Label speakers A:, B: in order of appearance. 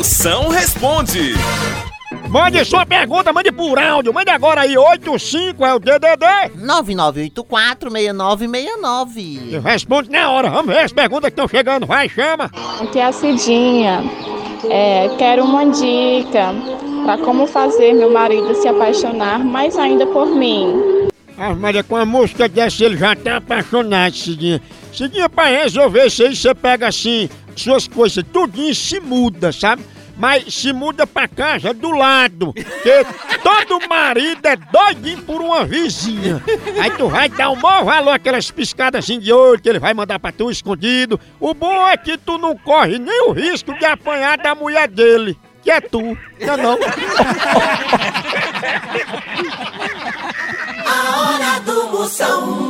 A: Moção responde.
B: Mande sua pergunta, mande por áudio. Mande agora aí, 85 é o DDD.
C: 9984-6969.
B: E responde na hora. Vamos ver as perguntas que estão chegando. Vai, chama.
D: Aqui é a Cidinha. É, quero uma dica para como fazer meu marido se apaixonar mais ainda por mim.
B: Ah, Maria, com a música dessa ele já tá apaixonado, Cidinha. Cidinha, pra resolver isso aí, você pega assim, suas coisas, tudinho se muda, sabe? Mas se muda pra casa do lado. Porque todo marido é doidinho por uma vizinha. Aí tu vai dar o maior valor aquelas piscadas assim de olho que ele vai mandar pra tu escondido. O bom é que tu não corre nem o risco de apanhar da mulher dele. Que é tu, não é não?
E: A hora do Moção.